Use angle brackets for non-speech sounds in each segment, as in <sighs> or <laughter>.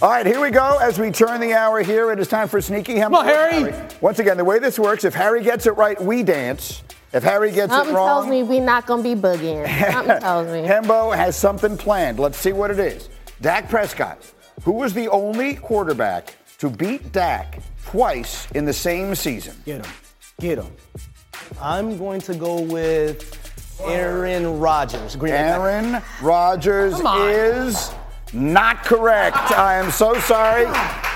All right, here we go. As we turn the hour here, it is time for Sneaky Hembo. Come on, Harry. Once again, the way this works, if Harry gets it right, we dance. If Harry gets Something it wrong, tells me we're not gonna be boogieing. Something <laughs> tells me. Hembo has something planned. Let's see what it is. Dak Prescott, who was the only quarterback to beat Dak twice in the same season. Get him. Get him. I'm going to go with Aaron Rodgers. Green Bay Aaron Rodgers Come on. is not correct. I am so sorry.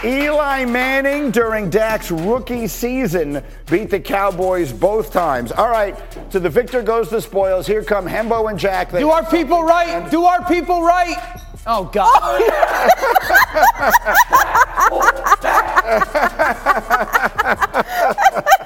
Eli Manning during Dak's rookie season beat the Cowboys both times. All right, so the victor goes the spoils. Here come Hembo and Jack. They- Do our people right? Do our people right? Oh God! Oh, <laughs> oh, <laughs>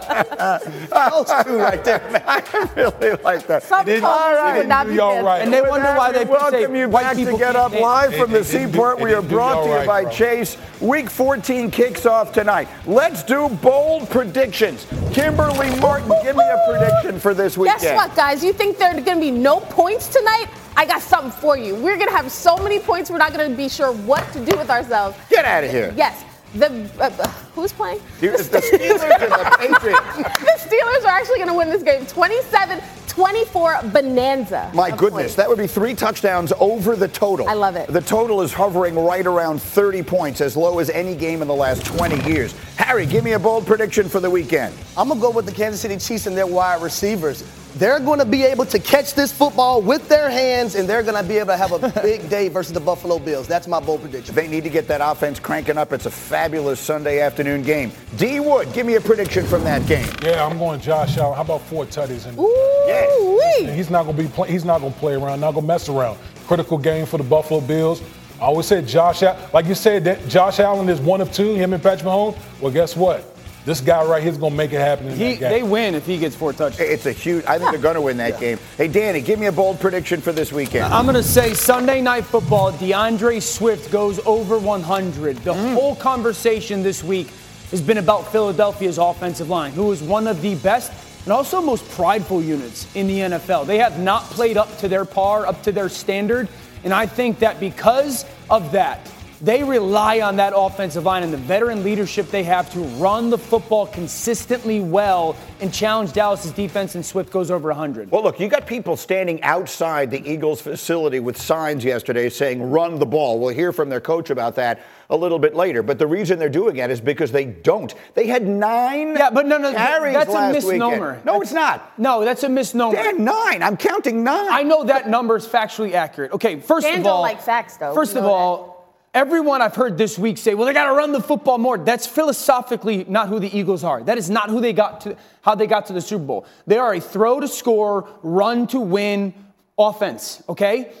Those two right there, man. <laughs> I really like that. Some All folks right. would not be dancing. And they With wonder that, why they we welcome say you white back to get up dance. live from the They- they seaport. We are brought to you right, by bro. Chase. Week 14 kicks off tonight. Let's do bold predictions. Kimberly Martin, give me a prediction for this weekend. Guess what, guys? You think there are going to be no points tonight? I got something for you. We're going to have so many points, we're not going to be sure what to do with ourselves. Get out of here. Yes. The uh, uh, who's playing? You- The Steelers and the Patriots. <laughs> the Steelers are actually going to win this game 27 24 bonanza. My goodness, points. that would be three touchdowns over the total. I love it. The total is hovering right around 30 points, as low as any game in the last 20 years. Harry, give me a bold prediction for the weekend. I'm gonna go with the Kansas City Chiefs and their wide receivers. They're going to be able to catch this football with their hands, and they're going to be able to have a <laughs> big day versus the Buffalo Bills. That's my bold prediction. They need to get that offense cranking up. It's a fabulous Sunday afternoon game. D Wood, give me a prediction from that game. Yeah, I'm going Josh Allen. How about four tutties? And Ooh-wee. he's not going to be play, he's not going to play around, not going to mess around. Critical game for the Buffalo Bills. I always said Josh Allen, like you said, that Josh Allen is one of two, him and Patrick Mahomes. Well, guess what? This guy right here is going to make it happen in He, that game. they win if he gets four touchdowns. It's a huge, I think they're going to win that game. Hey, Danny, give me a bold prediction for this weekend. I'm going to say Sunday night football, DeAndre Swift goes over 100. The mm. whole conversation this week has been about Philadelphia's offensive line, who is one of the best and also most prideful units in the NFL. They have not played up to their par, up to their standard. And I think that because of that, they rely on that offensive line and the veteran leadership they have to run the football consistently well and challenge Dallas's defense, and Swift goes over 100. Well, look, you got people standing outside the Eagles facility with signs yesterday saying, run the ball. We'll hear from their coach about that a little bit later. But the reason they're doing that is because they don't. They had nine Yeah, but no, no, carries that's a misnomer. weekend. No, That's- it's not. No, that's a misnomer. They had nine. I'm counting nine. I know that number is factually accurate. Okay, first Dan of don't all, like facts, though. First of know all, everyone I've heard this week say, "Well, they got to run the football more." That's philosophically not who the Eagles are. That is not who they got to how they got to the Super Bowl. They are a throw to score, run to win offense. Okay,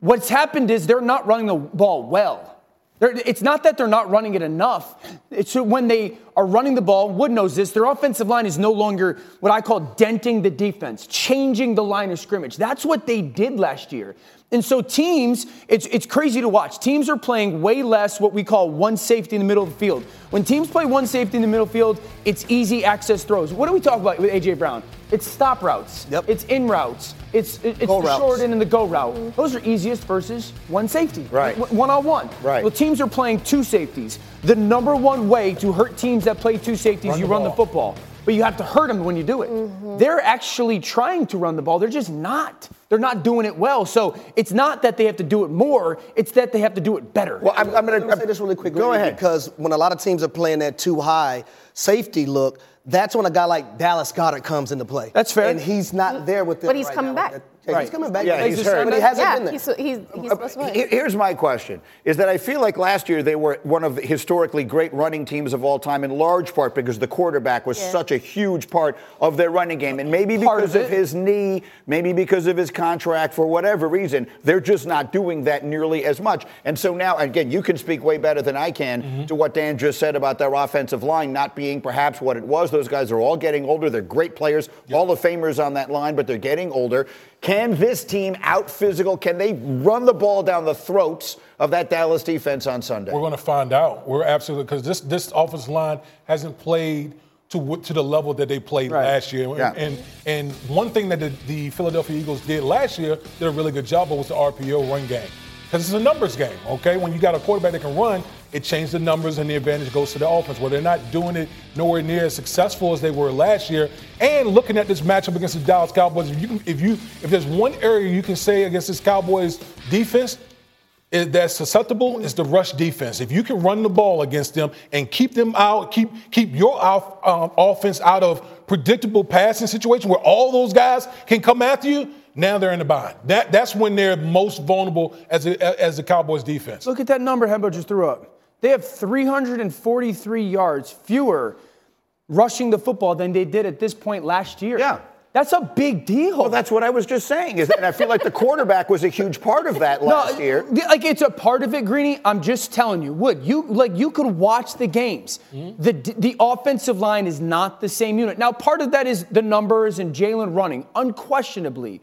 what's happened is they're not running the ball well. They're, it's not that they're not running it enough. It's when they are running the ball, Wood knows this, their offensive line is no longer what I call denting the defense, changing the line of scrimmage. That's what they did last year. And so teams, it's, it's crazy to watch. Teams are playing way less what we call one safety in the middle of the field. When teams play one safety in the middle field, it's easy access throws. What do we talk about with A.J. Brown? It's stop routes. Yep. It's in routes. It's, it's Go the routes. short in and the go route. Those are easiest versus one safety. Right. One on one. Right. Well, teams are playing two safeties. The number one way to hurt teams that play two safeties, Run you the run the football. But you have to hurt them when you do it. Mm-hmm. They're actually trying to run the ball. They're just not. They're not doing it well. So it's not that they have to do it more. It's that they have to do it better. well, I'm, I'm going Let me say this really quick. Go ahead. Because when a lot of teams are playing that too high safety look, that's when a guy like Dallas Goedert comes into play. That's fair. And he's not there with them. But he's right coming now. back. Yeah, Right. He's coming back. Yeah, next he's hurt. But he hasn't yeah, been there. he's, he's, he's supposed to Uh, Here's my question: Is that I feel like last year they were one of the historically great running teams of all time, in large part because the quarterback was Yeah. such a huge part of their running game, and maybe Part because of of, his knee, maybe because of his contract, for whatever reason, they're just not doing that nearly as much. And so now, again, you can speak way better than I can Mm-hmm. to what Dan just said about their offensive line not being perhaps what it was. Those guys are all getting older. They're great players, all of Famers on that line, but they're getting older. Can this team out physical? Can they run the ball down the throats of that Dallas defense on Sunday? We're going to find out. We're absolutely because this this offensive line hasn't played to to the level that they played Right. last year. Yeah. And and one thing that the, the Philadelphia Eagles did last year did a really good job of was the RPO run game because it's a numbers game. Okay, when you got a quarterback that can run, it changed the numbers and the advantage goes to the offense. Where they're not doing it nowhere near as successful as they were last year. And looking at this matchup against the Dallas Cowboys, if you can, if you if there's one area you can say against this Cowboys defense that's susceptible is the rush defense. If you can run the ball against them and keep them out, keep keep your um, offense out of predictable passing situation where all those guys can come after you, now they're in the bind. That that's when they're most vulnerable as a, as the Cowboys defense. Look at that number Hembo just threw up. They have 343 yards fewer rushing the football than they did at this point last year. Yeah. That's a big deal. well, that's what I was just saying. Is and I feel like the quarterback was a huge part of that <laughs> last no, year. Like it's a part of it, Greeny. I'm just telling you, Wood. You like you could watch the games. Mm-hmm. The the offensive line is not the same unit. Now, part of that is the numbers and Jalen running, unquestionably.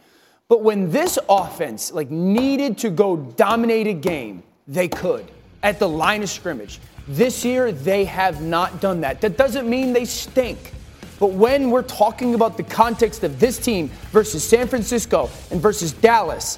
But when this offense like needed to go dominate a game, they could at the line of scrimmage. This year, they have not done that. That doesn't mean they stink. But when we're talking about the context of this team versus San Francisco and versus Dallas,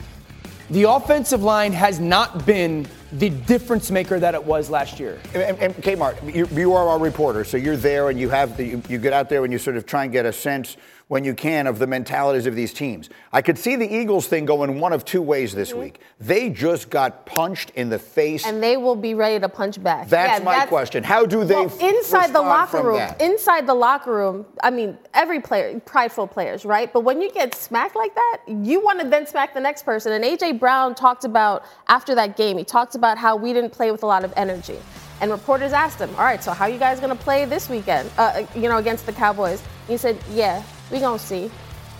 the offensive line has not been the difference maker that it was last year. And, and Kmart, you, you are our reporter, so you're there and you have the, you, you get out there and you sort of try and get a sense when you can of the mentalities of these teams. I could see the Eagles thing going one of two ways this mm-hmm. week. They just got punched in the face. and they will be ready to punch back. That's Yeah, my question. How do they Well, inside the locker room? that? Inside the locker room, I mean, every player, prideful players, right? But when you get smacked like that, you want to then smack the next person. And AJ Brown talked about after that game, he talked about how we didn't play with a lot of energy. And reporters asked him, "All right, so how you guys to play this weekend? Uh, you know, against the Cowboys?" He said, "Yeah, we gonna see."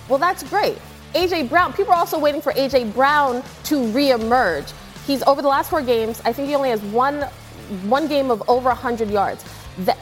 Well, that's great. AJ Brown, people are also waiting for AJ Brown to reemerge. He's over the last four games, I think he only has one one game of over 100 yards. That,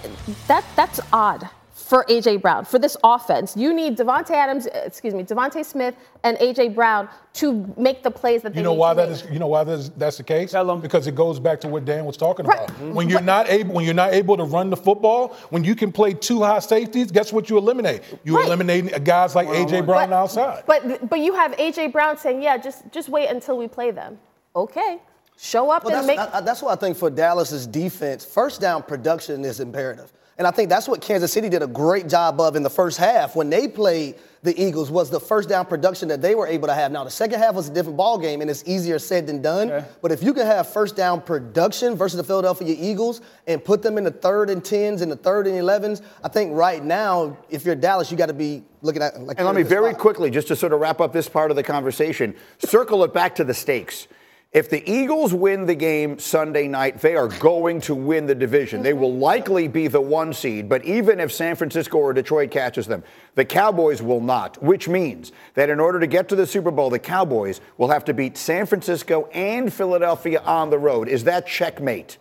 that that's odd for AJ Brown. For this offense, you need Davante Adams, uh, excuse me, DeVonta Smith and AJ Brown to make the plays that they You know need why to that make. is? You know why that's, that's the case? Tell 'em. Because it goes back to what Dan was talking Right. about. When you're not able, when you're not able to run the football, when you can play two high safeties, guess what you eliminate? You Right. eliminate guys like AJ Brown But- outside. But but you have AJ Brown saying, "Yeah, just just wait until we play them." Okay, show up Well, and that's, make. I- I- that's why I think for Dallas's defense, first down production is imperative. And I think that's what Kansas City did a great job of in the first half when they played the Eagles was the first down production that they were able to have. Now the second half was a different ball game and it's easier said than done. Okay. But if you can have first down production versus the Philadelphia Eagles and put them in the third and tens and the third and elevens, I think right now, if you're Dallas, you got to be looking at like. And let me you're in a good very spot. quickly, just to sort of wrap up this part of the conversation, circle it back to the stakes. If the Eagles win the game Sunday night, they are going to win the division. They will likely be the one seed, but even if San Francisco or Detroit catches them, the Cowboys will not, which means that in order to get to the Super Bowl, the Cowboys will have to beat San Francisco and Philadelphia on the road. Is that checkmate?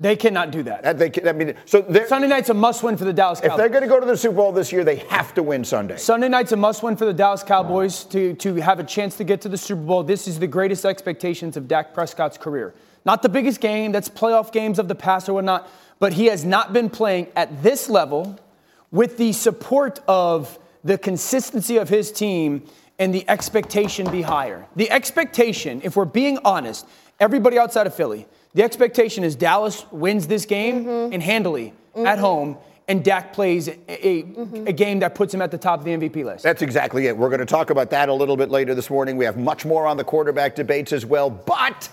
They cannot do that. That they, can- I mean, so Sunday night's a must-win for the Dallas if they're going to go to the Super Bowl this year, they have to win Sunday. Sunday night's a must-win for the Dallas Cowboys to, to have a chance to get to the Super Bowl. This is the greatest expectations of Dak Prescott's career. Not the biggest game, that's playoff games of the past or whatnot, but he has not been playing at this level with the support of the consistency of his team and the expectation be higher. The expectation, if we're being honest, everybody outside of Philly, the expectation is Dallas wins this game mm-hmm. and handily at mm-hmm. home, and Dak plays a, a, mm-hmm. a game that puts him at the top of the MVP list. That's exactly it. We're going to talk about that a little bit later this morning. We have much more on the quarterback debates as well. But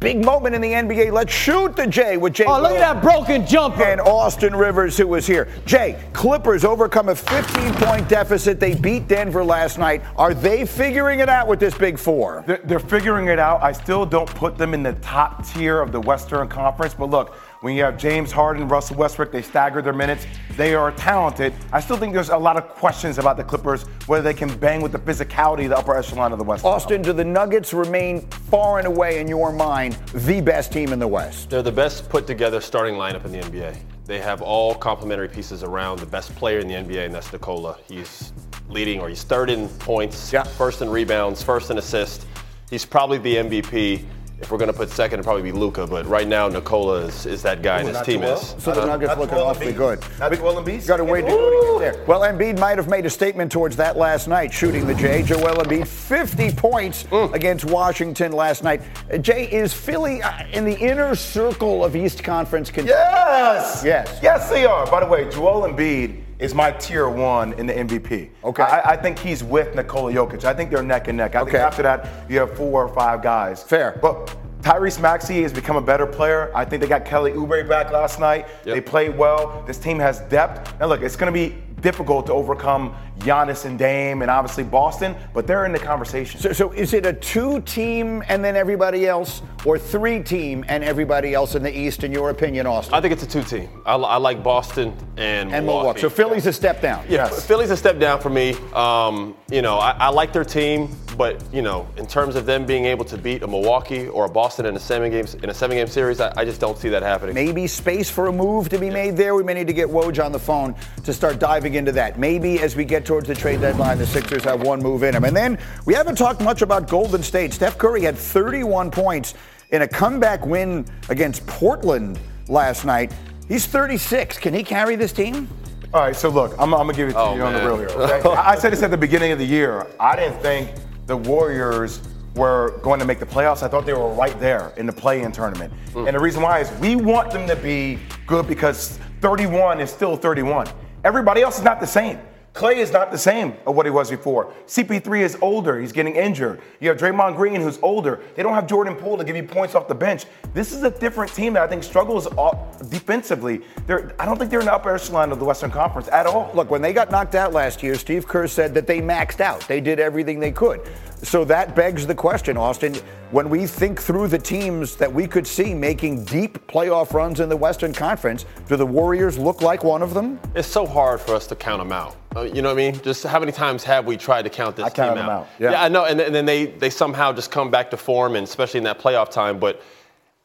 big moment in the NBA. Let's shoot the J with Jay. Oh, look at that broken jumper. And Austin Rivers, who was here. Jay, Clippers overcome a 15 point deficit. They beat Denver last night. Are they figuring it out with this big four? They're, they're figuring it out. I still don't put them in the top tier of the Western Conference, but look, when you have James Harden, Russell Westbrook, they stagger their minutes. They are talented. I still think there's a lot of questions about the Clippers, whether they can bang with the physicality of the upper echelon of the West. Austin, do the Nuggets remain far and away in your mind the best team in the West? They're the best put together starting lineup in the NBA. They have all complementary pieces around the best player in the NBA, and that's Nikola. He's leading, or he's third in points, Yeah. first in rebounds, first in assists. He's probably the MVP. If we're going to put second, it'd probably be Luka, but right now Nikola is, is that guy, and his team Joel? is. So the Uh, Nuggets Not looking Joel awfully Embiid. good. Not Joel Embiid. Got to wait to go to get there. Well, Embiid might have made a statement towards that last night, shooting the J. Joel Embiid, 50 points Mm. against Washington last night. Uh, Jay, is Philly uh, in the inner circle of East Conference contenders? Yes. Yes. Yes, they are. By the way, Joel Embiid is my tier one in the MVP. Okay. I, I think he's with Nikola Jokic. I think they're neck and neck. I Okay. think after that, you have four or five guys. Fair. But Tyrese Maxey has become a better player. I think they got Kelly Oubre back last night. Yep. They played well. This team has depth. And look, it's going to be difficult to overcome Giannis and Dame and obviously Boston, but they're in the conversation. So, so is it a two team and then everybody else, or three team and everybody else in the East, in your opinion, Austin? I think it's a two team. I, I like Boston and, and Milwaukee. So Philly's a step down. Yeah, Yes. Philly's a step down for me. Um, you know, I, I like their team, but you know, in terms of them being able to beat a Milwaukee or a Boston in a seven games in a seven game series, I, I just don't see that happening. Maybe space for a move to be made there. We may need to get Woj on the phone to start diving into that. Maybe as we get towards the trade deadline, the Sixers have one move in them. And then we haven't talked much about Golden State. Steph Curry had 31 points in a comeback win against Portland last night. He's 36. Can he carry this team? All right, so look, I'm, I'm gonna give it to Oh, you on the real here. Okay? I I said this at the beginning of the year. I didn't think the Warriors were going to make the playoffs. I thought they were right there in the play-in tournament. Mm. And the reason why is we want them to be good because 31 is still 31. Everybody else is not the same. Clay is not the same of what he was before. CP3 is older. He's getting injured. You have Draymond Green, who's older. They don't have Jordan Poole to give you points off the bench. This is a different team that I think struggles defensively. They're, I don't think they're in the upper echelon of the Western Conference at all. Look, when they got knocked out last year, Steve Kerr said that they maxed out. They did everything they could. So that begs the question, Austin. When we think through the teams that we could see making deep playoff runs in the Western Conference, do the Warriors look like one of them? It's so hard for us to count them out. Uh, you know what I mean? Just how many times have we tried to count this I team them out? out. Yeah. I know, and, and then they they somehow just come back to form, and especially in that playoff time. But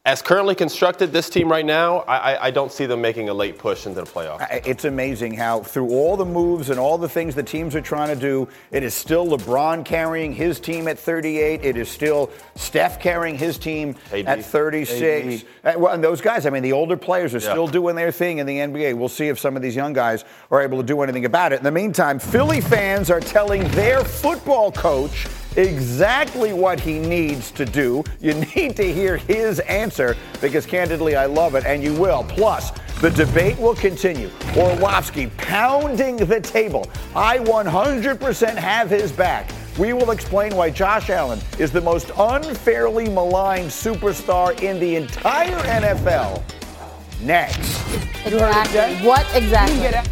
as currently constructed, this team right now, I, I, I don't see them making a late push into the playoffs. It's amazing how, through all the moves and all the things the teams are trying to do, it is still LeBron carrying his team at 38. It is still Steph carrying his team AD. at 36. Uh, well, and those guys, I mean, the older players are Yeah. still doing their thing in the NBA. We'll see if some of these young guys are able to do anything about it. In the meantime, Philly fans are telling their football coach exactly what he needs to do. You <laughs> need to hear his answer because, candidly, I love it, and you will. Plus, the debate will continue. Orlovsky pounding the table. I 100% have his back. We will explain why Josh Allen is the most unfairly maligned superstar in the entire NFL. Next. Exactly. What exactly?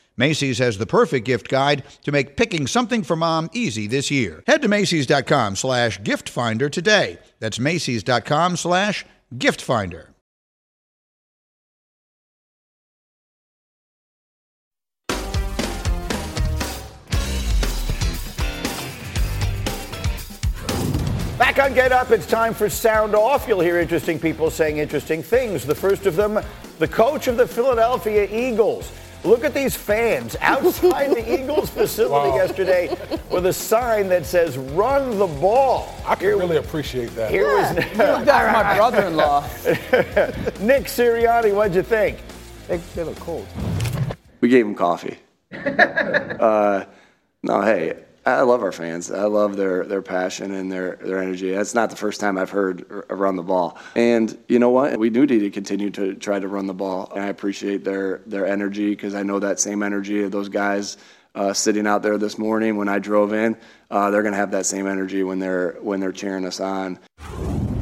Macy's has the perfect gift guide to make picking something for mom easy this year. Head to Macy's.com slash gift finder today. That's Macy's.com slash gift finder. Back on Get Up, it's time for Sound Off. You'll hear interesting people saying interesting things. The first of them, the coach of the Philadelphia Eagles. Look at these fans outside the <laughs> Eagles facility Wow. yesterday with a sign that says "Run the ball." I can really appreciate that. Here was you That's my <laughs> brother-in-law. <laughs> Nick Sirianni. What'd you think? They, they look cold. We gave him coffee. uh, no, hey, I love our fans. I love their, their passion and their, their energy. That's not the first time I've heard run the ball. And you know what? We do need to continue to try to run the ball. And I appreciate their, their energy because I know that same energy of those guys uh, sitting out there this morning when I drove in. Uh, they're going to have that same energy when they're when they're cheering us on.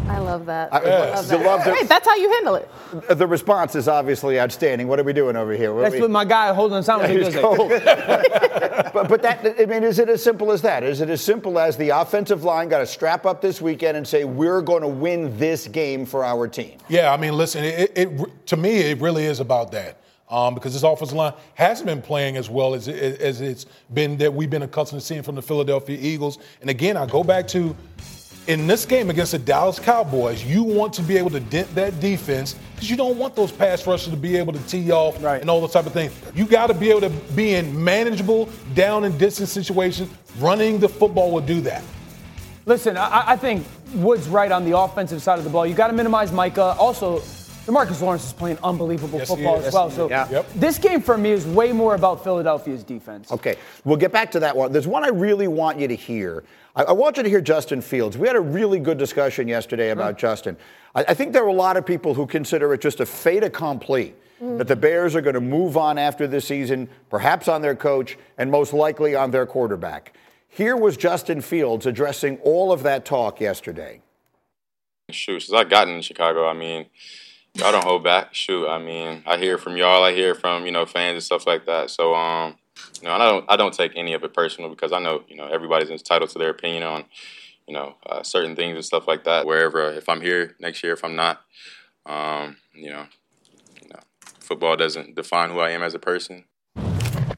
I love that. I- I love you that. love the- Right, that's how you handle it. The response is obviously outstanding. What are we doing over here? What That's we- what my guy holding the sound He's was like. cold. <laughs> but, but that, I mean, is it as simple as that? Is it as simple as the offensive line got to strap up this weekend and say, we're going to win this game for our team? Yeah, I mean, listen, it, it, it to me it really is about that um, because this offensive line hasn't been playing as well as as it's been that we've been accustomed to seeing from the Philadelphia Eagles. And again, I go back to in this game against the Dallas Cowboys, you want to be able to dent that defense because you don't want those pass rushers to be able to tee off Right. and all those type of things. You got to be able to be in manageable down and distance situations. Running the football will do that. Listen, I, I think Wood's right on the offensive side of the ball. You got to minimize Micah. Also, Demarcus Lawrence is playing unbelievable Yes, football is. as well. Yes, he So. Yeah. Yep. this game for me is way more about Philadelphia's defense. Okay, we'll get back to that one. There's one I really want you to hear. I, I want you to hear Justin Fields. We had a really good discussion yesterday about mm-hmm. Justin. I, I think there are a lot of people who consider it just a fait accompli mm. that the Bears are going to move on after this season, perhaps on their coach, and most likely on their quarterback. Here was Justin Fields addressing all of that talk yesterday. Shoot, since I gotten in Chicago, I mean, y'all don't hold back. Shoot, I mean, I hear from y'all, I hear from you know fans and stuff like that. So, um, you know, and I don't, I don't take any of it personal because I know, you know, everybody's entitled to their opinion on, you know, uh, certain things and stuff like that. Wherever, if I'm here next year, if I'm not, um, you know, you know, football doesn't define who I am as a person.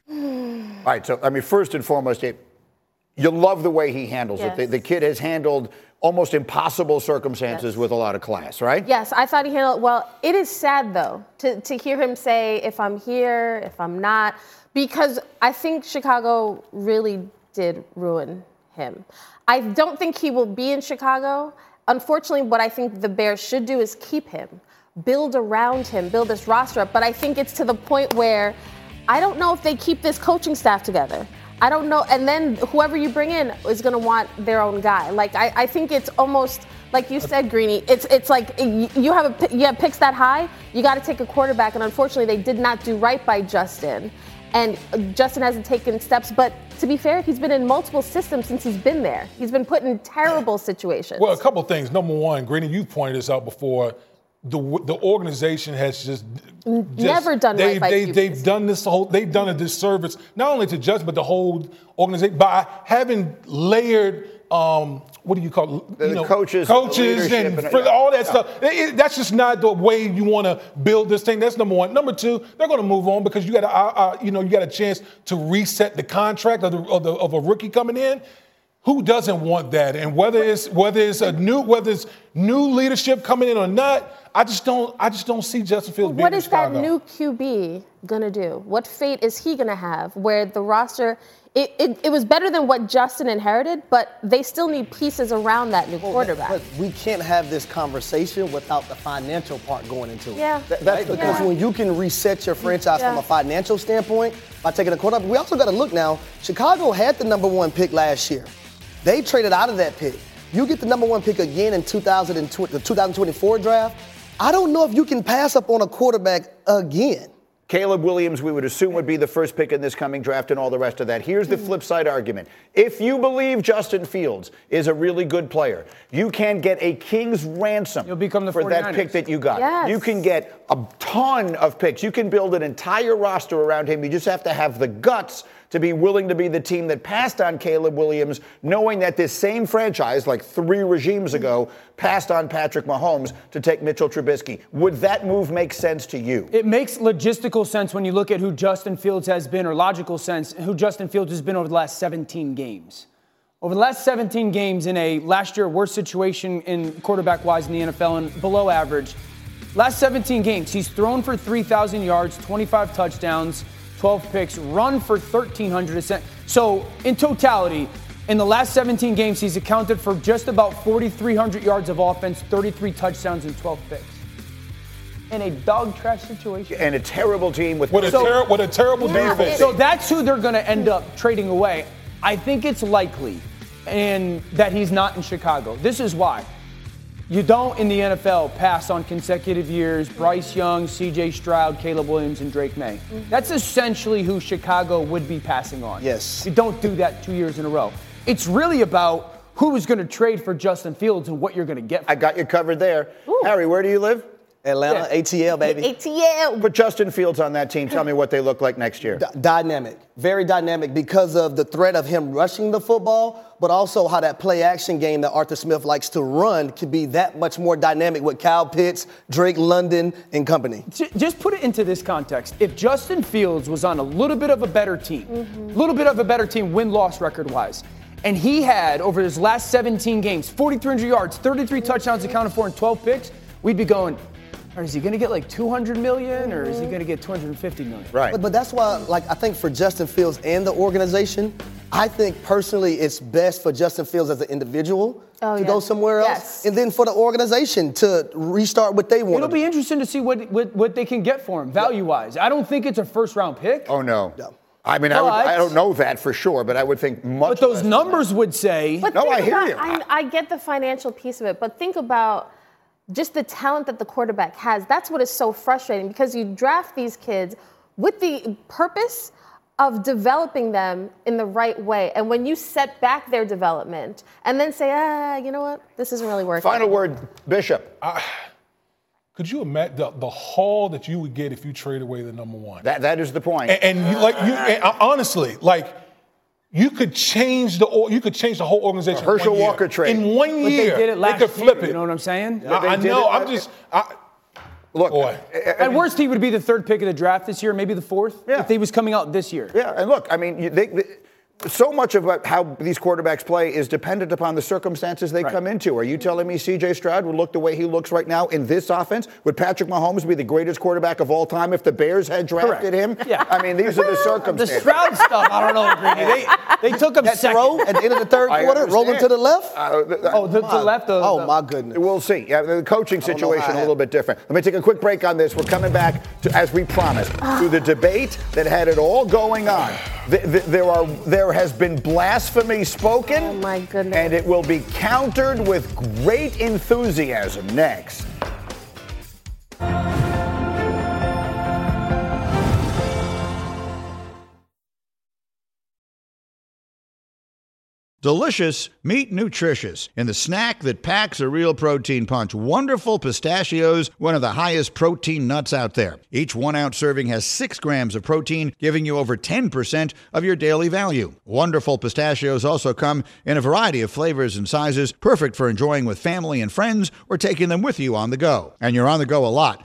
All right, so I mean, first and foremost, it, you love the way he handles it. The, the kid has handled almost impossible circumstances Yes. with a lot of class, right? Yes, I thought he handled it well. It is sad though to, to hear him say if I'm here, if I'm not, because I think Chicago really did ruin him. I don't think he will be in Chicago. Unfortunately, what I think the Bears should do is keep him, build around him, build this roster up. But I think it's to the point where I don't know if they keep this coaching staff together. I don't know. And then whoever you bring in is going to want their own guy. Like I, I think it's almost like you said, Greeny. It's it's like you have a you have picks that high. You got to take a quarterback, and unfortunately, they did not do right by Justin. And uh, Justin hasn't taken steps. But to be fair, he's been in multiple systems since he's been there. He's been put in terrible situations. Well, a couple of things. Number one, Greeny, you pointed this out before. The the organization has just, just never done right they, by they, QBs. They've done this whole. They've done a disservice not only to Judge but the whole organization by having layered. Um, what do you call it? The you know, coaches, coaches, and, and- fr- yeah. all that Yeah. stuff. It- it- that's just not the way you want to build this thing. That's number one. Number two, they're going to move on because you got a, uh, uh, you know, you got a chance to reset the contract of, the, of, the, of a rookie coming in. Who doesn't want that? And whether it's whether it's a new whether it's new leadership coming in or not, I just don't I just don't see Justin Fields being What in is that new QB gonna do? What fate is he gonna have? Where the roster it, it, it was better than what Justin inherited, but they still need pieces around that new quarterback. But we can't have this conversation without the financial part going into it. Yeah. Th- that's because Yeah. when you can reset your franchise from a financial standpoint by taking a quarterback, we also got to look now. Chicago had the number one pick last year. They traded out of that pick. You get the number one pick again in 2020, the 2024 draft. I don't know if you can pass up on a quarterback again. Caleb Williams, we would assume, would be the first pick in this coming draft and all the rest of that. Here's the flip side argument. If you believe Justin Fields is a really good player, you can get a king's ransom You'll become the for that 49ers. pick that you got. Yes. You can get a ton of picks. You can build an entire roster around him. You just have to have the guts to be willing to be the team that passed on Caleb Williams, knowing that this same franchise, like three regimes ago, passed on Patrick Mahomes to take Mitchell Trubisky. Would that move make sense to you? It makes logistical sense when you look at who Justin Fields has been, or logical sense, who Justin Fields has been over the last 17 games. Over the last 17 games in a last year worst situation in quarterback wise in the NFL and below average. Last 17 games, he's thrown for 3,000 yards, 25 touchdowns, 12 picks, run for 1,300. So in totality, in the last 17 games, he's accounted for just about 4,300 yards of offense, 33 touchdowns, and 12 picks. In a dog trash situation. And a terrible team with what a, So- ter- with a terrible Yeah, defense. So that's who they're going to end up trading away. I think it's likely and that he's not in Chicago. This is why. You don't in the NFL pass on consecutive years Bryce Young, CJ Stroud, Caleb Williams, and Drake Maye. Mm-hmm. That's essentially who Chicago would be passing on. Yes. You don't do that two years in a row. It's really about who is going to trade for Justin Fields and what you're going to get. I got you covered there. Harry, where do you live? Atlanta, Yeah. ATL, baby. <laughs> ATL. Put Justin Fields on that team. Tell me what they look like next year. D- dynamic, very dynamic because of the threat of him rushing the football, but also how that play action game that Arthur Smith likes to run could be that much more dynamic with Kyle Pitts, Drake London, and company. Just put it into this context. If Justin Fields was on a little bit of a better team, a little bit of a better team win loss record wise, and he had over his last 17 games 4,300 yards, 33 touchdowns accounted for, and 12 picks, we'd be going, or is he going to get like 200 million or is he going to get 250 million? Right. But, but that's why, like, I think for Justin Fields and the organization, I think personally it's best for Justin Fields as an individual Oh, to yeah. go somewhere else, Yes. and then for the organization to restart what they want. It'll be interesting to see what, what, what they can get for him value wise. I don't think it's a first round pick. Oh no. No. I mean, I, would, I don't know that for sure, but I would think much. But those less. numbers would say. But No, I hear about- you. I, I get the financial piece of it, but think about just the talent that the quarterback has. That's what is so frustrating because you draft these kids with the purpose of developing them in the right way. And when you set back their development and then say, ah, you know what, this isn't really working. Final word, Bishop. Could you imagine the, the haul that you would get if you trade away the number one? That that is the point. and, and you, like you, and uh, honestly, like you could change the you could change the whole organization. in Herschel one year. Walker trade. in one But year. they did it last could flip year, it. You know what I'm saying? I, I know. I'm just. I, Look, Boy. At worst, he would be the third pick of the draft this year, maybe the fourth, Yeah. if he was coming out this year. yeah, and look, I mean, they, they- so much of how these quarterbacks play is dependent upon the circumstances they come into. Are you telling me C.J. Stroud would look the way he looks right now in this offense? Would Patrick Mahomes be the greatest quarterback of all time if the Bears had drafted him? Yeah. I mean, these are the circumstances. The. Stroud stuff, I don't know, Greeny. <laughs> They, they took him that second. throw at the end of the third I quarter, rolling to the left. Uh, th- Oh, the, the left. The, oh the- my goodness. We'll see. Yeah, the coaching situation a little bit different. Let me take a quick break on this. We're coming back to, as we promised, to the debate that had it all going on. Th- th- there are there has been blasphemy spoken. Oh, my goodness. And it will be countered with great enthusiasm next. Delicious, meat nutritious. and the snack that packs a real protein punch, wonderful pistachios, one of the highest protein nuts out there. Each one ounce serving has six grams of protein, giving you over 10% of your daily value. Wonderful pistachios also come in a variety of flavors and sizes, perfect for enjoying with family and friends or taking them with you on the go. And you're on the go a lot.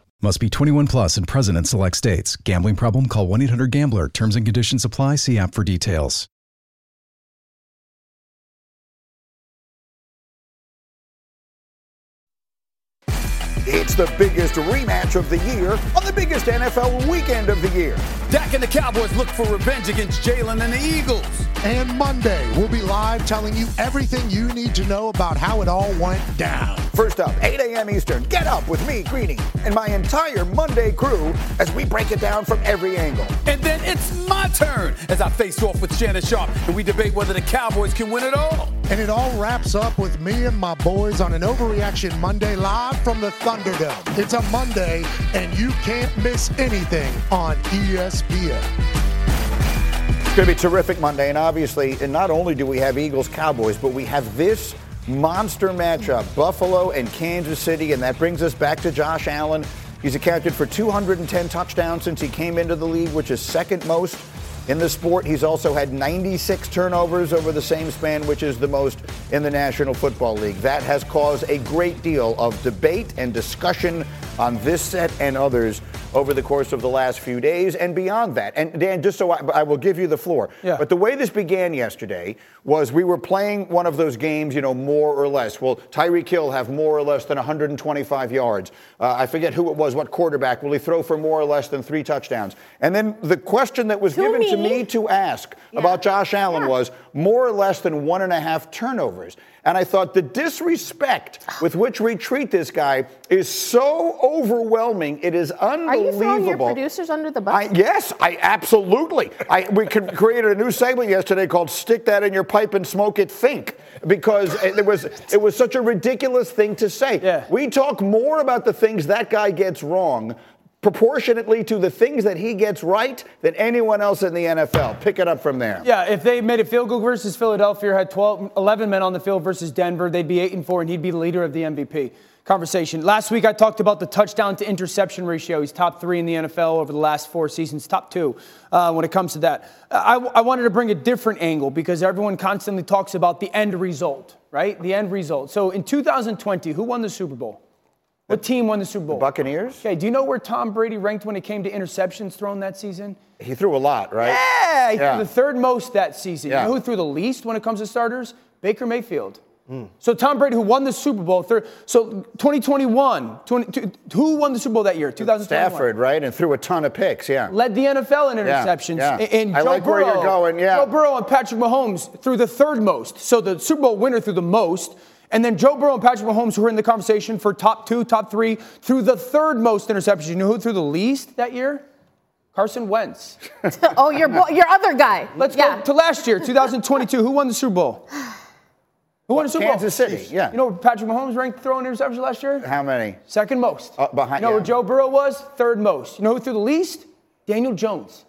Must be 21 plus and present in select states. Gambling problem? Call 1 800 Gambler. Terms and conditions apply. See app for details. It's the biggest rematch of the year on the biggest NFL weekend of the year. Dak and the Cowboys look for revenge against Jalen and the Eagles. And Monday, we'll be live telling you everything you need to know about how it all went down. First up, 8 a.m. Eastern, get up with me, Greeny, and my entire Monday crew as we break it down from every angle. And then it's my turn as I face off with Shannon Sharpe and we debate whether the Cowboys can win it all. And it all wraps up with me and my boys on an Overreaction Monday live from the Thunderdome. It's a Monday, and you can't miss anything on It's going to be terrific Monday, and obviously, and not only do we have Eagles Cowboys, but we have this monster matchup Buffalo and Kansas City, and that brings us back to Josh Allen. He's accounted for 210 touchdowns since he came into the league, which is second most in the sport. He's also had 96 turnovers over the same span, which is the most in the National Football League. That has caused a great deal of debate and discussion on this set and others over the course of the last few days and beyond that. And Dan, just so I, I will give you the floor. Yeah. But the way this began yesterday was we were playing one of those games, you know, more or less. Will Tyreek Hill have more or less than 125 yards? Uh, I forget who it was, what quarterback. Will he throw for more or less than three touchdowns? And then the question that was To given to me. Me to ask Yeah. about Josh Allen Yeah. was more or less than one and a half turnovers. And I thought the disrespect with which we treat this guy is so overwhelming. It is unbelievable. Are unbelievable. you throwing your producers under the bus? I, yes, I absolutely. I, we <laughs> created a new segment yesterday called "Stick That in Your Pipe and Smoke It." Think because it, it was it was such a ridiculous thing to say. Yeah. We talk more about the things that guy gets wrong. Proportionately to the things that he gets right than anyone else in the NFL. Pick it up from there. Yeah, if they made a field goal versus Philadelphia, had 12, 11 men on the field versus Denver, they'd be 8 and 4, and he'd be the leader of the MVP conversation. Last week, I talked about the touchdown to interception ratio. He's top three in the NFL over the last four seasons, top two uh, when it comes to that. I, I wanted to bring a different angle because everyone constantly talks about the end result, right? The end result. So in 2020, who won the Super Bowl? What team won the Super Bowl? Buccaneers. Okay, do you know where Tom Brady ranked when it came to interceptions thrown that season? He threw a lot, right? Yeah, he Yeah. threw the third most that season. Yeah. You know who threw the least when it comes to starters? Baker Mayfield. So Tom Brady, who won the Super Bowl, third, so 2021, 20, who won the Super Bowl that year? 2021. Stafford, right? And threw a ton of picks. Yeah. Led the NFL in interceptions. yeah. And- And I Joe like where Burrow, you're going, yeah. Joe Burrow and Patrick Mahomes threw the third most. So the Super Bowl winner threw the most. And then Joe Burrow and Patrick Mahomes, who were in the conversation for top two, top three, threw the third most interceptions. You know who threw the least that year? Carson Wentz. <laughs> oh, your bo- your other guy. Let's yeah. go to last year, 2022. Who won the Super Bowl? Who won the Super Bowl? Kansas City, yeah. You know where Patrick Mahomes ranked throwing interceptions last year? How many? Second most. Uh, behind- You know where. Joe Burrow was? Third most. You know who threw the least? Daniel Jones.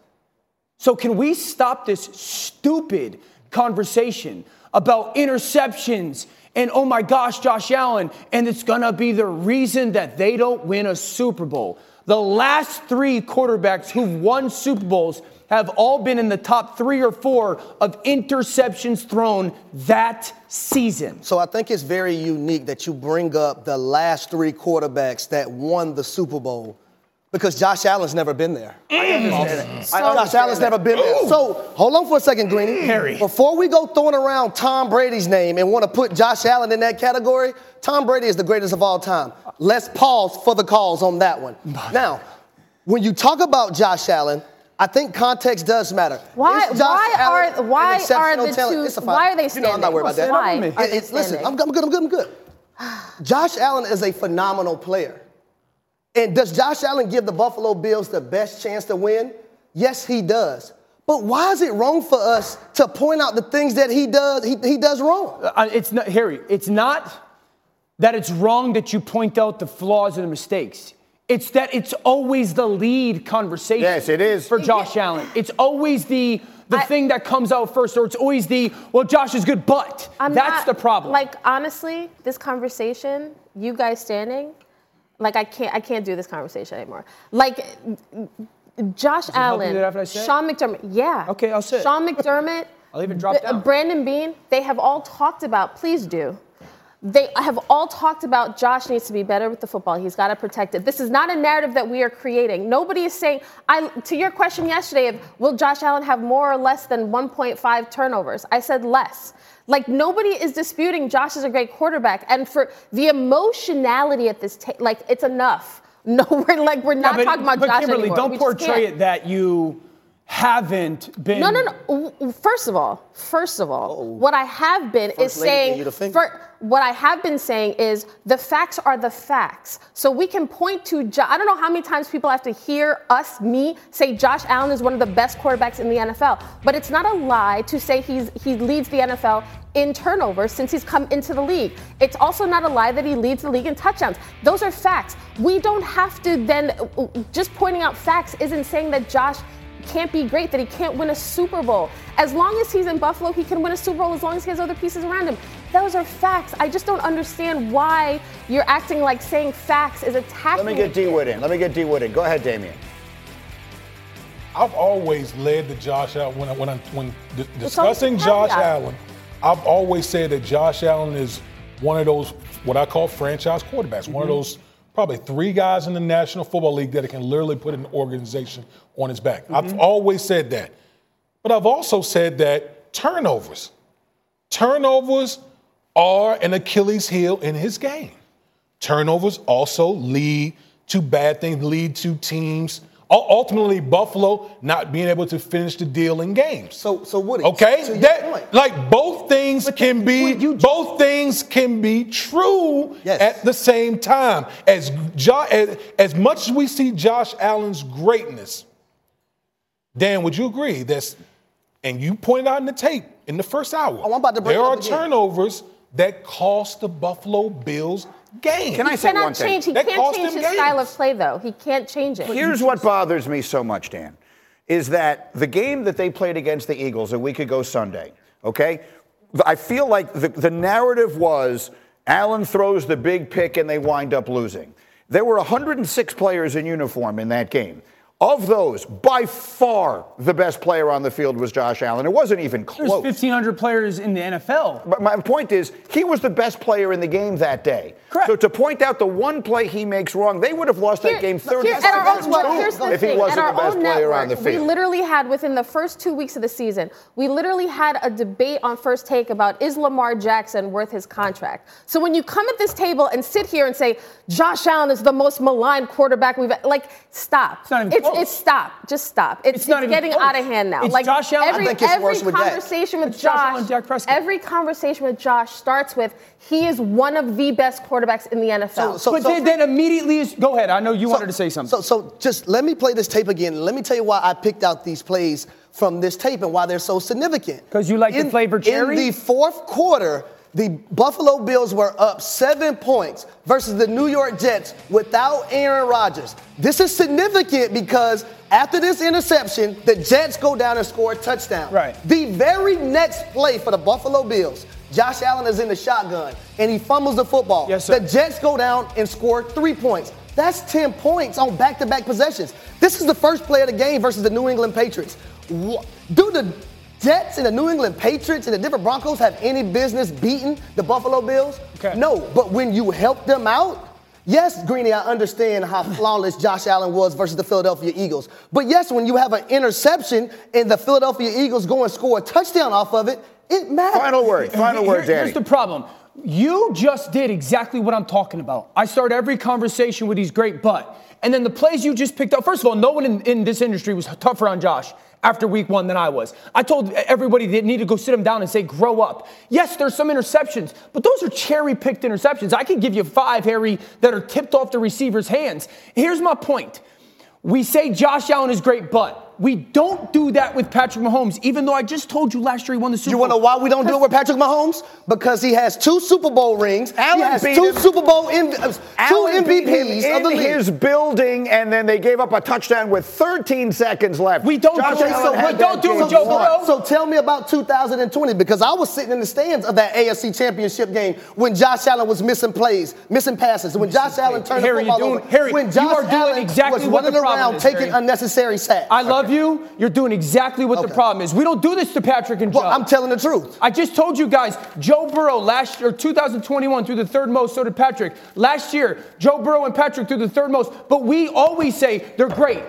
So can we stop this stupid conversation about interceptions and oh my gosh, Josh Allen, and it's gonna be the reason that they don't win a Super Bowl. The last three quarterbacks who've won Super Bowls have all been in the top three or four of interceptions thrown that season. So I think it's very unique that you bring up the last three quarterbacks that won the Super Bowl because Josh Allen's never been there. I mm. Josh Allen's never been there. So hold on for a second, Greeny. Harry. Before we go throwing around Tom Brady's name and want to put Josh Allen in that category, Tom Brady is the greatest of all time. Let's pause for the calls on that one. Now, when you talk about Josh Allen, I think context does matter. Why- why Allen are- why are the talent? two- It's a fine. why are they You know, I'm not worried about that. Why are they It- listen. I'm, I'm good. I'm good. I'm good. <sighs> Josh Allen is a phenomenal player. And does Josh Allen give the Buffalo Bills the best chance to win? Yes, he does. But why is it wrong for us to point out the things that he does he, he does wrong? Uh, it's not, Harry, it's not that it's wrong that you point out the flaws and the mistakes. It's that it's always the lead conversation. Yes, it is. For Josh Allen. It's always the the thing that comes out first, or it's always the, well, Josh is good, but. I'm That's not- the problem. Like honestly, this conversation, you guys standing, like I can't I can't do this conversation anymore. Like Josh Allen, that after I say it? Sean McDermott, yeah. Okay, I'll say it. Sean McDermott, I'll even drop B- down. Brandon Beane, they have all talked about. Please do. They have all talked about Josh needs to be better with the football. He's got to protect it. This is not a narrative that we are creating. Nobody is saying. I to your question yesterday of will Josh Allen have more or less than 1.5 turnovers? I said less. Like nobody is disputing Josh is a great quarterback, and for the emotionality at this, like it's enough. <laughs> No, we're like we're not Yeah, but, talking about but Josh Kimberly, anymore. don't We portray it that you haven't been. No, no, no. W- w- First of all, first of all, oh. what I have been is First lady gave saying. you the finger. fir- what I have been saying is the facts are the facts. So we can point to. Jo- I don't know how many times people have to hear us, me, say Josh Allen is one of the best quarterbacks in the NFL. But it's not a lie to say he's he leads the NFL in turnovers since he's come into the league. It's also not a lie that he leads the league in touchdowns. Those are facts. We don't have to then just pointing out facts isn't saying that Josh can't be great, that he can't win a Super Bowl. As long as he's in Buffalo, he can win a Super Bowl as long as he has other pieces around him. Those are facts. I just don't understand why you're acting like saying facts is attacking. Let me get D Wood in. Let me get D Wood in. Go ahead, Damien. I've always led the Josh Allen when I, when I, when di- discussing caveat. Josh Allen. I've always said that Josh Allen is one of those what I call franchise quarterbacks. One of Mm-hmm. those probably three guys in the National Football League that can literally put an organization on his back. Mm-hmm. I've always said that. But I've also said that turnovers, turnovers are an Achilles heel in his game. Turnovers also lead to bad things, lead to teams. Ultimately, Buffalo not being able to finish the deal in games. So, so Woody. Okay, that point. like both things can be both things can be true at the same time. As, jo- as as much as we see Josh Allen's greatness, Dan, would you agree that's and you pointed out in the tape in the first hour? Oh, I'm about to break there are turnovers that cost the Buffalo Bills game. Can I he say cannot one thing? change. He That can't cost change his games. style of play, though. He can't change it. Here's what bothers me so much, Dan, is that the game that they played against the Eagles a week ago Sunday, okay? I feel like the, the narrative was Allen throws the big pick and they wind up losing. There were 106 players in uniform in that game. Of those, by far the best player on the field was Josh Allen. It wasn't even close. There's close. 1,500 players in the NFL. But my point is, he was the best player in the game that day. Correct. So to point out the one play he makes wrong, they would have lost that Here- game here- 35 at own- well, here's the if he wasn't At the best own player on the network, We literally had within the first two weeks of the season, we literally had a debate on first take about is Lamar Jackson worth his contract. So when you come at this table and sit here and say Josh Allen is the most maligned quarterback we've like, stop. It's not even it's, it's stop. Just stop. It's, It's not it's getting close. out of hand now. It's like Josh Allen. I every, think it's every worse with Dak. conversation with It's Josh Josh, Allen, Dak Prescott. every conversation with Josh starts with he is one of the best quarterbacks in the NFL. so- but then, then immediately is. Go ahead. I know you wanted to say something. So, so just let me play this tape again. Let me tell you why I picked out these plays from this tape and why they're so significant. Because you like the In- flavor cherry? In the fourth quarter, the Buffalo Bills were up seven points versus the New York Jets without Aaron Rodgers. This is significant because after this interception, the Jets go down and score a touchdown. Right. The very next play for the Buffalo Bills, Josh Allen is in the shotgun and he fumbles the football. Yes, sir. The Jets go down and score three points. That's 10 points on back to back possessions. This is the first play of the game versus the New England Patriots. Do the Jets and the New England Patriots and the Denver Broncos have any business beating the Buffalo Bills? Okay. No, but when you help them out, yes, Greeny, I understand how flawless Josh Allen was versus the Philadelphia Eagles. But yes, when you have an interception and the Philadelphia Eagles go and score a touchdown off of it, it matters. Final word. Final word, Danny. Here's the problem. You just did exactly what I'm talking about. I start every conversation with he's great, but. And then the plays you just picked up, first of all, no one in, in this industry was tougher on Josh after week one than I was. I told everybody they need to go sit him down and say, grow up. Yes, there's some interceptions, but those are cherry picked interceptions. I could give you five, Harry, that are tipped off the receiver's hands. Here's my point. We say Josh Allen is great, but we don't do that with Patrick Mahomes, even though I just told you last year he won the Super You Bowl. You want to know why we don't do it with Patrick Mahomes? Because he has two Super Bowl rings. Allen he has two him. Super Bowl M- uh, two Allen him MVPs of the in his building, and then they gave up a touchdown with 13 seconds left. We don't Josh do it. So we don't do it, Joe. Burrow. So tell me about 2020 because I was sitting in the stands of that AFC Championship game when Josh Allen was missing plays, missing passes, when Josh Allen turned Harry, the football doing- over, Harry, when you Josh are doing Allen exactly was running around is, taking Harry. unnecessary sacks. I love you. You're doing exactly what the problem is. We don't do this to Patrick and Joe. Well, I'm telling the truth. I just told you guys, Joe Burrow last year, 2021, threw the third most, so did Patrick. Last year, Joe Burrow and Patrick threw the third most, but we always say they're great.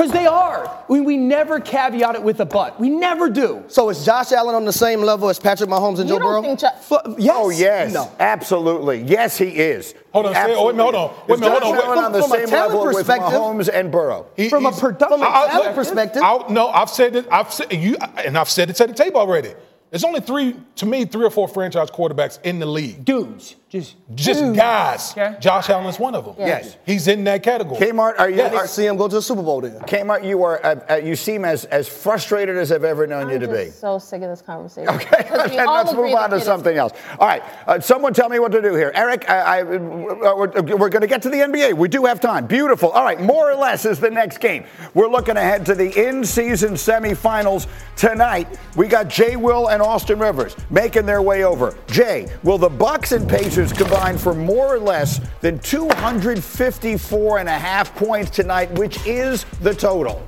Because they are. We, we never caveat it with a but. We never do. So is Josh Allen on the same level as Patrick Mahomes and You Joe Burrow? think Jo- Fu- yes. Oh, yes. No. Absolutely. Yes, he is. Hold on, say- oh, wait a minute, hold on. Wait a Is minute, hold Josh on. Wait- Allen on the From a same talent level with Mahomes and Burrow? He- From a production I- I- talent look, perspective. I- no, I've said it. I've said you, and I've said it to the tape already. There's only three, to me, three or four franchise quarterbacks in the league. Dudes. Just, Just dudes. guys. Okay. Josh Allen is one of them. Yes. He's in that category. Kmart, are you? I Are, see him go to the Super Bowl then. Kmart, you are. Uh, uh, you seem as as frustrated as I've ever known you I'm to be. just so sick of this conversation. Okay, <laughs> Because we all let's move on to kid is- something else. All right, uh, someone tell me what to do here. Eric, I, I, uh, we're, we're going to get to the NBA. We do have time. Beautiful. All right, more or less is the next game. We're looking ahead to the in-season semifinals tonight. We got Jay Will and Austin Rivers making their way over. Jay, will the Bucks and Pacers combine for more or less than 254 and a half points tonight, which is the total?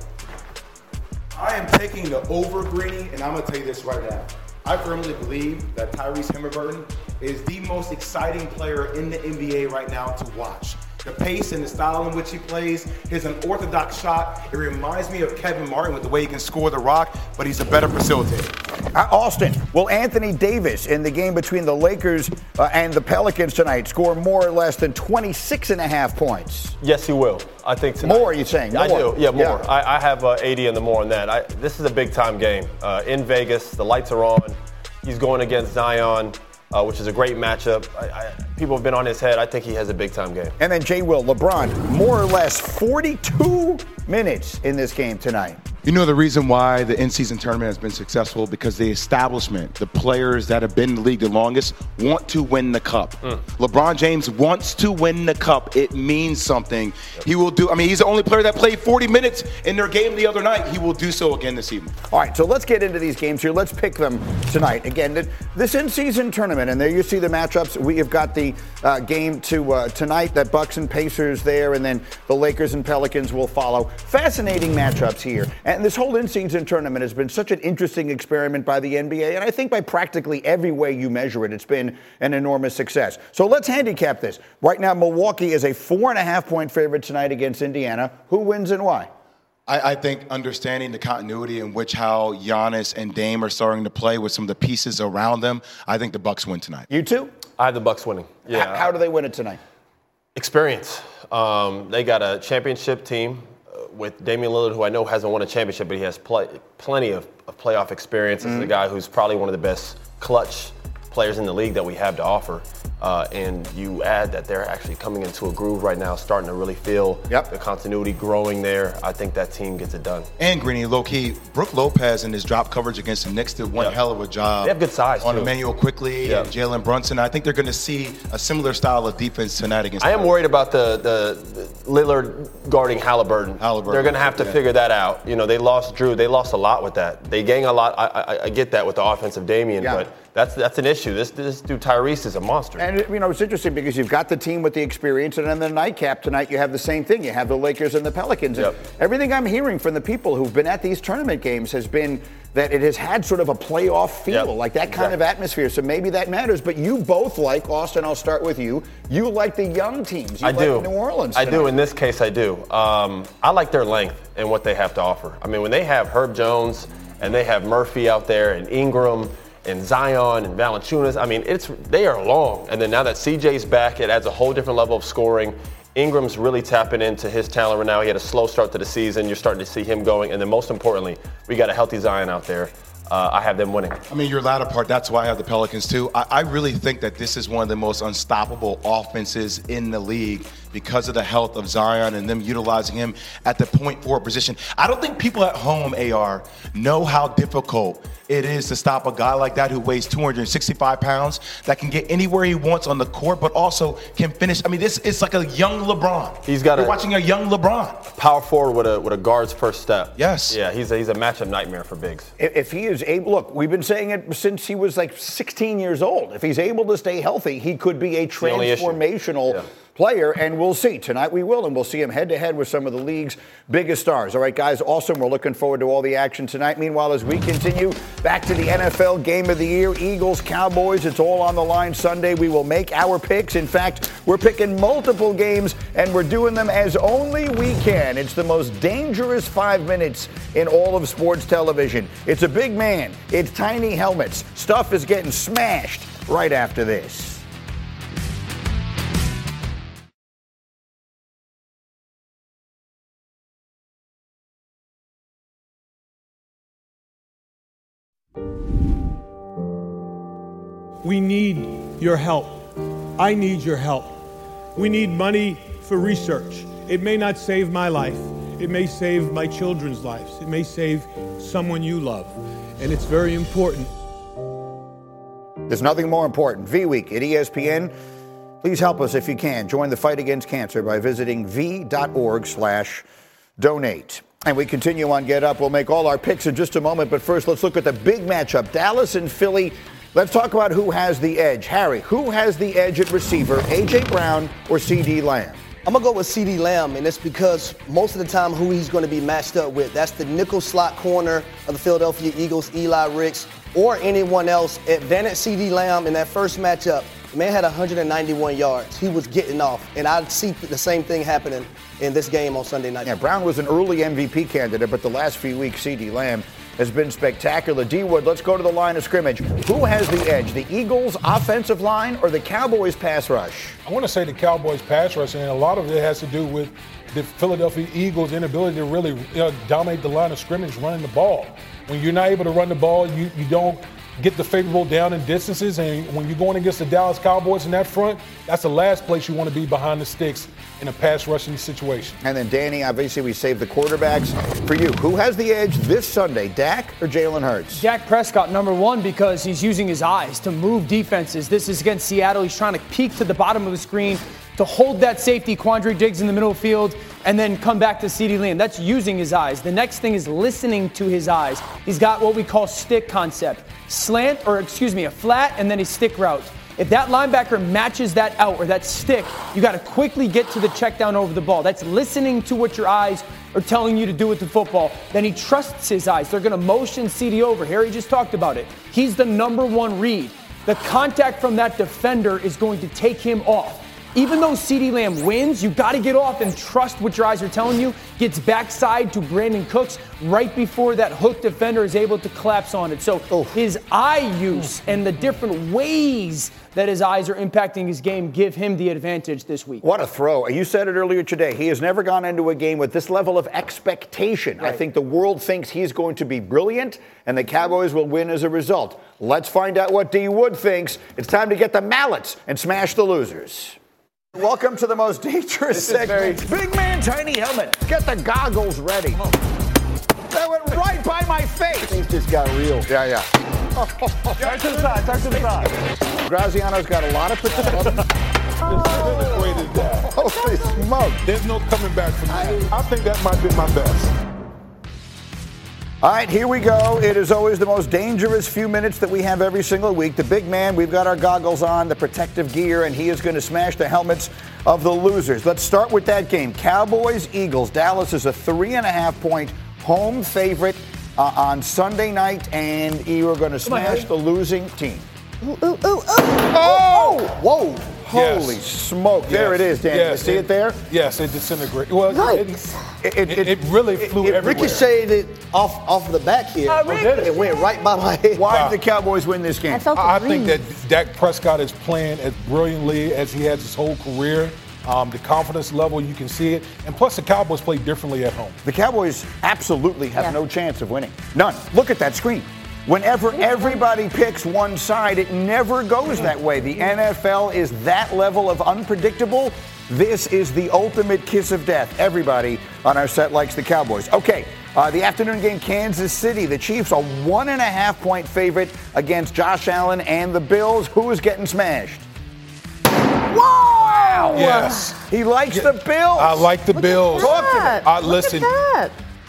I am taking the over Greeny, and I'm gonna tell you this right now. I firmly believe that Tyrese Halliburton is the most exciting player in the NBA right now to watch. The pace and the style in which he plays, his unorthodox shot, it reminds me of Kevin Martin with the way he can score the rock, but he's a better facilitator. Uh, Austin, will Anthony Davis in the game between the Lakers uh, and the Pelicans tonight score more or less than 26 and a half points? Yes, he will. I think tonight. More, you're saying? I More. do. Yeah, more. Yeah. I, I have uh, 80 and the more on that. I, this is a big time game uh, in Vegas. The lights are on. He's going against Zion, uh, which is a great matchup. I, I, people have been on his head. I think he has a big time game. And then Jay Will, LeBron, more or less 42 minutes in this game tonight. You know the reason why the in-season tournament has been successful because the establishment, the players that have been in the league the longest, want to win the cup. LeBron James wants to win the cup. It means something. He will do. I mean, he's the only player that played 40 minutes in their game the other night. He will do so again this evening. All right, so let's get into these games here. Let's pick them tonight. Again, this in-season tournament, and there you see the matchups. We have got the uh, game to uh, tonight, that Bucks and Pacers there, and then the Lakers and Pelicans will follow. Fascinating matchups here, and this whole in-season tournament has been such an interesting experiment by the NBA, and I think by practically every way you measure it, it's been an enormous success. So let's handicap this. Right now, Milwaukee is a four and a half point favorite tonight against Indiana. Who wins and why? I, I think understanding the continuity in which how Giannis and Dame are starting to play with some of the pieces around them, I think the Bucks win tonight. You too? I have the Bucks winning. Yeah. H- how do they win it tonight? Experience. Um, they got a championship team Uh, with Damian Lillard, who I know hasn't won a championship, but he has play, plenty of, of playoff experience. This is a mm-hmm. guy who's probably one of the best clutch players in the league that we have to offer. Uh, and you add that they're actually coming into a groove right now, starting to really feel the continuity growing there. I think that team gets it done. And Greeny, low key, Brooke Lopez in his drop coverage against the Knicks did one hell of a job. They have good size, on too. Immanuel Quickley Yeah. and Jalen Brunson. I think they're going to see a similar style of defense tonight against. I am worried about the, the, the Lillard guarding Halliburton. Halliburton, They're going to have to yeah. figure that out. You know, they lost Jrue. They lost a lot with that. They gang a lot. I, I, I get that with the offensive Damian, Yeah. but that's that's an issue. This this dude Tyrese is a monster. And you know it's interesting because you've got the team with the experience, and then the nightcap tonight you have the same thing. You have the Lakers and the Pelicans. And everything I'm hearing from the people who've been at these tournament games has been that it has had sort of a playoff feel, Yep, like that kind of atmosphere. So maybe that matters. But you both like Austin. I'll start with you. You like the young teams. You I like do. New Orleans. I do. In this case, I do. Um, I like their length and what they have to offer. I mean, when they have Herb Jones and they have Murphy out there and Ingram and Zion and Valanciunas. I mean, it's they are long. And then now that CJ's back, it adds a whole different level of scoring. Ingram's really tapping into his talent right now. He had a slow start to the season. You're starting to see him going. And then most importantly, we got a healthy Zion out there. Uh, I have them winning. I mean, your latter part, that's why I have the Pelicans too. I, I, really think that this is one of the most unstoppable offenses in the league because of the health of Zion and them utilizing him at the point forward position. I don't think people at home, AR, know how difficult it is to stop a guy like that who weighs 265 pounds that can get anywhere he wants on the court, but also can finish. I mean, this is like a young LeBron. He's got You're a, watching a young LeBron. Power forward with a with a guard's first step. Yes. Yeah, he's a, he's a matchup nightmare for bigs. If, if he is able, look, we've been saying it since he was like 16 years old. If he's able to stay healthy, he could be a transformational. Player, and we'll see. Tonight we will, and we'll see him head to head with some of the league's biggest stars. All right, guys, awesome. We're looking forward to all the action tonight. Meanwhile, as we continue back to the NFL game of the year, Eagles, Cowboys, it's all on the line Sunday. We will make our picks. In fact, we're picking multiple games, and we're doing them as only we can. It's the most dangerous five minutes in all of sports television. It's a big man, it's tiny helmets. Stuff is getting smashed right after this. We need your help. I need your help. We need money for research. It may not save my life. It may save my children's lives. It may save someone you love. And it's very important. There's nothing more important. V Week at ESPN. Please help us if you can. Join the fight against cancer by visiting v.org slash donate. And we continue on Get Up. We'll make all our picks in just a moment. But first, let's look at the big matchup Dallas and Philly Let's talk about who has the edge. Harry, who has the edge at receiver, A.J. Brown or CeeDee Lamb? I'm going to go with CeeDee Lamb, and it's because most of the time who he's going to be matched up with, that's the nickel slot corner of the Philadelphia Eagles, Eli Ricks, or anyone else. Advantage CeeDee Lamb in that first matchup, the man had 191 yards. He was getting off, and I see the same thing happening in this game on Sunday night. Yeah, Brown was an early MVP candidate, but the last few weeks, CeeDee Lamb has been spectacular. D Wood, let's go to the line of scrimmage. Who has the edge, the Eagles' offensive line or the Cowboys' pass rush? I want to say the Cowboys' pass rush, and a lot of it has to do with the Philadelphia Eagles' inability to really you know, dominate the line of scrimmage running the ball. When you're not able to run the ball, you, you don't get the favorable down and distances. And when you're going against the Dallas Cowboys in that front, that's the last place you want to be behind the sticks in a pass rushing situation. And then, Danny, obviously, we saved the quarterbacks for you. Who has the edge this Sunday, Dak or Jalen Hurts? Dak Prescott, number one, because he's using his eyes to move defenses. This is against Seattle. He's trying to peek to the bottom of the screen to hold that safety, Quandre Diggs in the middle field, and then come back to CeeDee Lamb. That's using his eyes. The next thing is listening to his eyes. He's got what we call stick concept slant, or excuse me, a flat and then a stick route. If that linebacker matches that out or that stick, you got to quickly get to the check down over the ball. That's listening to what your eyes are telling you to do with the football. Then he trusts his eyes. They're going to motion CeeDee over. Harry just talked about it. He's the number one read. The contact from that defender is going to take him off even though CeeDee Lamb wins, you got to get off and trust what your eyes are telling you. Gets backside to Brandin Cooks right before that hook defender is able to collapse on it. So his eye use and the different ways that his eyes are impacting his game give him the advantage this week. What a throw. You said it earlier today. He has never gone into a game with this level of expectation. Right. I think the world thinks he's going to be brilliant and the Cowboys will win as a result. Let's find out what D Wood thinks. It's time to get the mallets and smash the losers. Welcome to the most dangerous segment. Very... Big man, tiny helmet. Get the goggles ready. That went right by my face. Things just got real. Yeah, yeah. turn to the side, turn to the side. Graziano's got a lot of potential. <laughs> Holy smoke. There's no coming back from that. I think that might be my best. All right, here we go. It is always the most dangerous few minutes that we have every single week. The big man, we've got our goggles on, the protective gear, and he is going to smash the helmets of the losers. Let's start with that game Cowboys Eagles. Dallas is a three and a half point home favorite uh, on Sunday night, and you are going to smash the losing team. Ooh, ooh, ooh, oh! Whoa! Holy smoke! There it is, Dan. Yes, you see it there? Yes, it disintegrated. Well, it, It, it, it really flew It everywhere. ricocheted off off the back here. Oh, really? It went right by my head. Why did the Cowboys win this game? I I think that Dak Prescott is playing as brilliantly as he has his whole career. Um, the confidence level, you can see it. And plus, the Cowboys play differently at home. The Cowboys absolutely have no chance of winning. None. Look at that screen. Whenever everybody picks one side, it never goes that way. The NFL is that level of unpredictable. This is the ultimate kiss of death. Everybody on our set likes the Cowboys. Okay, uh, the afternoon game, Kansas City. The Chiefs are one and a half point favorite against Josh Allen and the Bills. Who is getting smashed? Wow! Yes. He likes the Bills. I like the Bills. Talk to me. Uh, listen,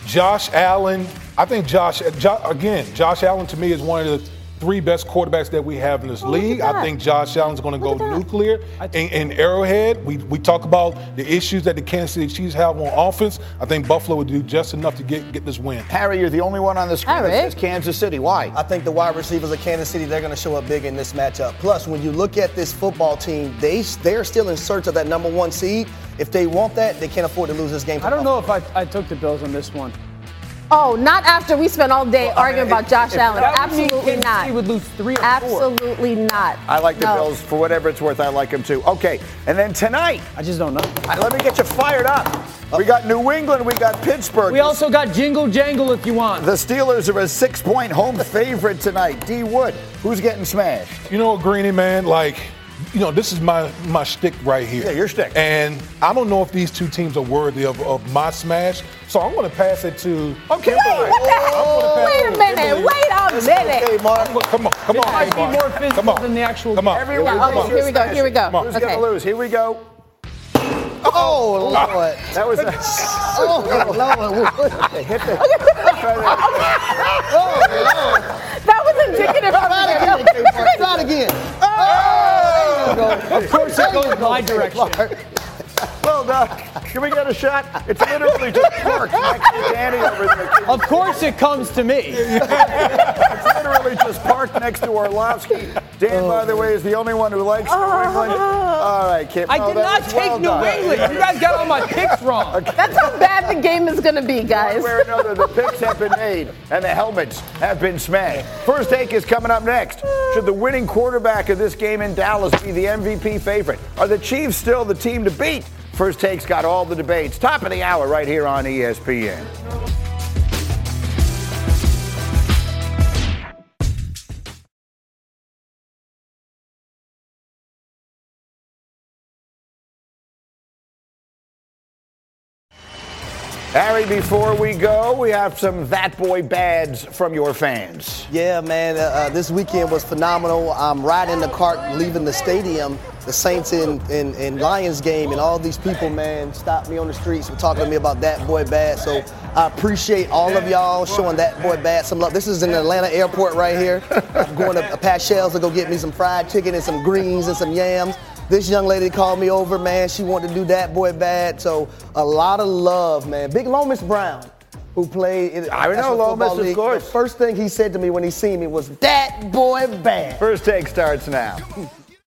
Josh Allen. I think Josh, jo- again, Josh Allen to me is one of the three best quarterbacks that we have in this oh, league. I think Josh Allen's going to go nuclear in, in Arrowhead. We, we talk about the issues that the Kansas City Chiefs have on offense. I think Buffalo would do just enough to get, get this win. Harry, you're the only one on the screen that says Kansas City. Why? I think the wide receivers of Kansas City, they're going to show up big in this matchup. Plus, when you look at this football team, they, they're still in search of that number one seed. If they want that, they can't afford to lose this game. I don't know if I, I took the Bills on this one. Oh, not after we spent all day arguing about Josh if Allen. that would mean Absolutely Kansas not. He would lose three or four. Absolutely not. I like the No. Bills for whatever it's worth. I like them too. Okay, and then tonight, I just don't know. let me get you fired up. We got New England, we got Pittsburgh. We also got Jingle Jangle if you want. the Steelers are a six-point home favorite tonight. D Wood, who's getting smashed? You know what, Greeny, man? Like, you know, this is my my shtick right here. Yeah, your shtick. And I don't know if these two teams are worthy of, of my smash, so I'm going to pass it to. Okay. Wait, what the- wait a minute. Wait a minute. Come on, come on, It might be Mark. more physical Come on. than the actual Come on. game. Everyone Yeah, okay, knows here we go, here we go. Who's Okay. gonna lose? Here we go. Oh, oh Lord. <laughs> That was a. <laughs> <laughs> oh, Lord. hit the. That was indicative of Try it again. Try it again. Oh, Of course it goes my direction. Well done. Can we get a shot? It's literally just parked next to Danny over there. Of course it comes to me. It's literally just parked next to Orlovsky. Dan, oh, by the way, is the only one who likes oh. New England. All right, Kim. I no, did not take well New done. England. You guys got all my picks wrong. <laughs> That's how bad the game is going to be, guys. One way or another, the picks have been made and the helmets have been smashed. First take is coming up next. Should the winning quarterback of this game in Dallas be the MVP favorite? Are the Chiefs still the team to beat? First take's got all the debates. Top of the hour right here on ESPN. Harry, before we go, we have some That Boy bads from your fans. Yeah, man. Uh, uh, this weekend was phenomenal. I'm riding the cart, leaving the stadium. The Saints in, in, Lions game, and all these people, man, stopped me on the streets and talking to me about that boy bad. So I appreciate all of y'all showing that boy bad some love. This is in Atlanta airport right here. I'm going to Pat Shells to go get me some fried chicken and some greens and some yams. This young lady called me over, man. She wanted to do that boy bad. So a lot of love, man. Big Lomas Brown, who played in I know Lomas, Football of League, course. The first thing he said to me when he seen me was, "That boy bad." First take starts now. <laughs>